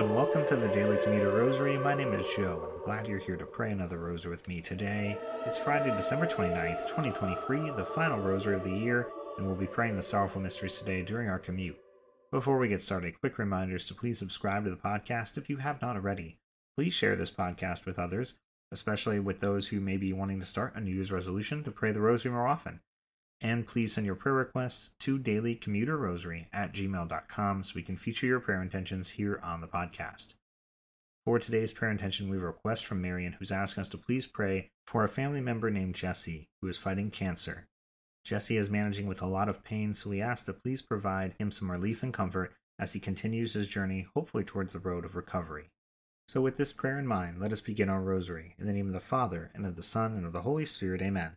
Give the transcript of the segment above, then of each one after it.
And welcome to the Daily Commuter Rosary. My name is Joe. I'm glad you're here to pray another rosary with me today. It's Friday, December 29th, 2023, the final rosary of the year, and we'll be praying the sorrowful mysteries today during our commute. Before we get started, quick reminders to please subscribe to the podcast if you have not already. Please share this podcast with others, especially with those who may be wanting to start a New Year's resolution to pray the rosary more often. And please send your prayer requests to dailycommuterrosary at gmail.com so we can feature your prayer intentions here on the podcast. For today's prayer intention, we have a request from Marion who's asking us to please pray for a family member named Jesse who is fighting cancer. Jesse is managing with a lot of pain, so we ask to please provide him some relief and comfort as he continues his journey, hopefully towards the road of recovery. So, with this prayer in mind, let us begin our rosary. In the name of the Father, and of the Son, and of the Holy Spirit, amen.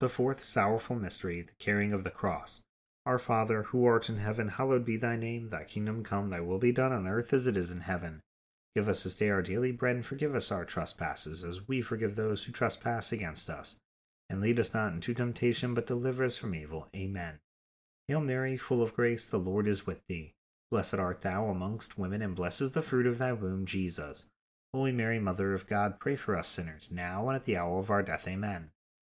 The fourth sorrowful mystery, the carrying of the cross. Our Father, who art in heaven, hallowed be thy name. Thy kingdom come, thy will be done on earth as it is in heaven. Give us this day our daily bread, and forgive us our trespasses, as we forgive those who trespass against us. And lead us not into temptation, but deliver us from evil. Amen. Hail Mary, full of grace, the Lord is with thee. Blessed art thou amongst women, and blessed is the fruit of thy womb, Jesus. Holy Mary, Mother of God, pray for us sinners, now and at the hour of our death. Amen.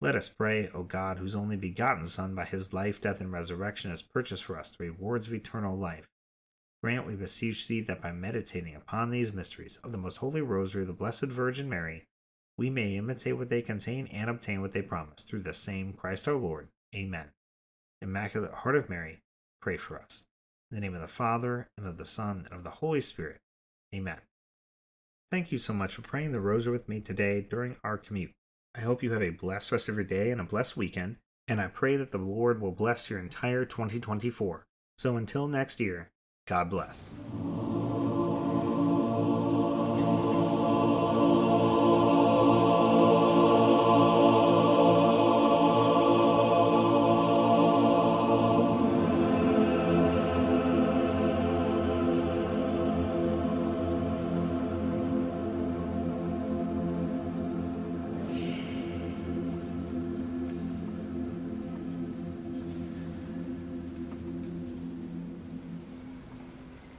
Let us pray, O God, whose only begotten Son, by his life, death, and resurrection, has purchased for us the rewards of eternal life. Grant, we beseech thee, that by meditating upon these mysteries of the most holy rosary of the Blessed Virgin Mary, we may imitate what they contain and obtain what they promise, through the same Christ our Lord. Amen. Immaculate Heart of Mary, pray for us. In the name of the Father, and of the Son, and of the Holy Spirit. Amen. Thank you so much for praying the rosary with me today during our commute. I hope you have a blessed rest of your day and a blessed weekend, and I pray that the Lord will bless your entire 2024. So until next year, God bless.